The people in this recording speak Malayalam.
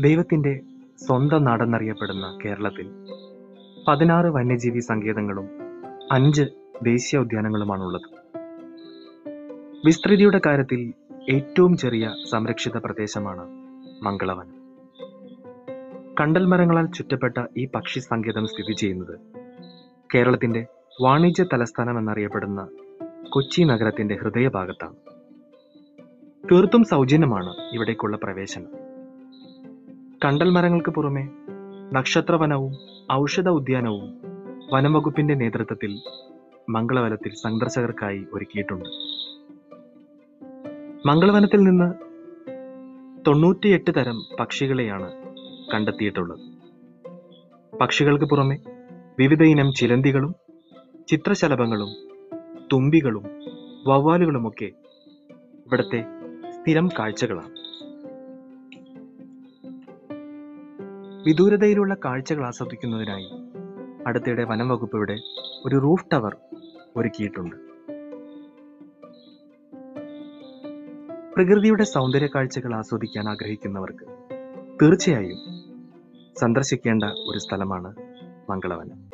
ദൈവത്തിന്റെ സ്വന്തം നാടെന്നറിയപ്പെടുന്ന കേരളത്തിൽ പതിനാറ് വന്യജീവി സങ്കേതങ്ങളും അഞ്ച് ദേശീയ ദേശീയോദ്യാനങ്ങളുമാണുള്ളത് വിസ്തൃതിയുടെ കാര്യത്തിൽ ഏറ്റവും ചെറിയ സംരക്ഷിത പ്രദേശമാണ് മംഗളവനം. കണ്ടൽ മരങ്ങളാൽ ചുറ്റപ്പെട്ട ഈ പക്ഷി സങ്കേതം സ്ഥിതി ചെയ്യുന്നത് കേരളത്തിന്റെ വാണിജ്യ തലസ്ഥാനം എന്നറിയപ്പെടുന്ന കൊച്ചി നഗരത്തിന്റെ ഹൃദയഭാഗത്താണ്. തീർത്തും സൗജന്യമാണ് ഇവിടേക്കുള്ള പ്രവേശനം. കണ്ടൽ മരങ്ങൾക്ക് പുറമെ നക്ഷത്രവനവും ഔഷധ ഉദ്യാനവും വനംവകുപ്പിന്റെ നേതൃത്വത്തിൽ മംഗളവനത്തിൽ സന്ദർശകർക്കായി ഒരുക്കിയിട്ടുണ്ട്. മംഗളവനത്തിൽ നിന്ന് തൊണ്ണൂറ്റിയെട്ട് തരം പക്ഷികളെയാണ് കണ്ടെത്തിയിട്ടുള്ളത്. പക്ഷികൾക്ക് പുറമെ വിവിധ ഇനം ചിലന്തികളും ചിത്രശലഭങ്ങളും തുമ്പികളും വവ്വാലുകളുമൊക്കെ ഇവിടുത്തെ സ്ഥിരം കാഴ്ചകളാണ്. വിദൂരതയിലുള്ള കാഴ്ചകൾ ആസ്വദിക്കുന്നതിനായി അടുത്തിടെ വനം വകുപ്പ് ഇവിടെ ഒരു റൂഫ് ടവർ ഒരുക്കിയിട്ടുണ്ട്. പ്രകൃതിയുടെ സൗന്ദര്യ കാഴ്ചകൾ ആസ്വദിക്കാൻ ആഗ്രഹിക്കുന്നവർക്ക് തീർച്ചയായും സന്ദർശിക്കേണ്ട ഒരു സ്ഥലമാണ് മംഗളവനം.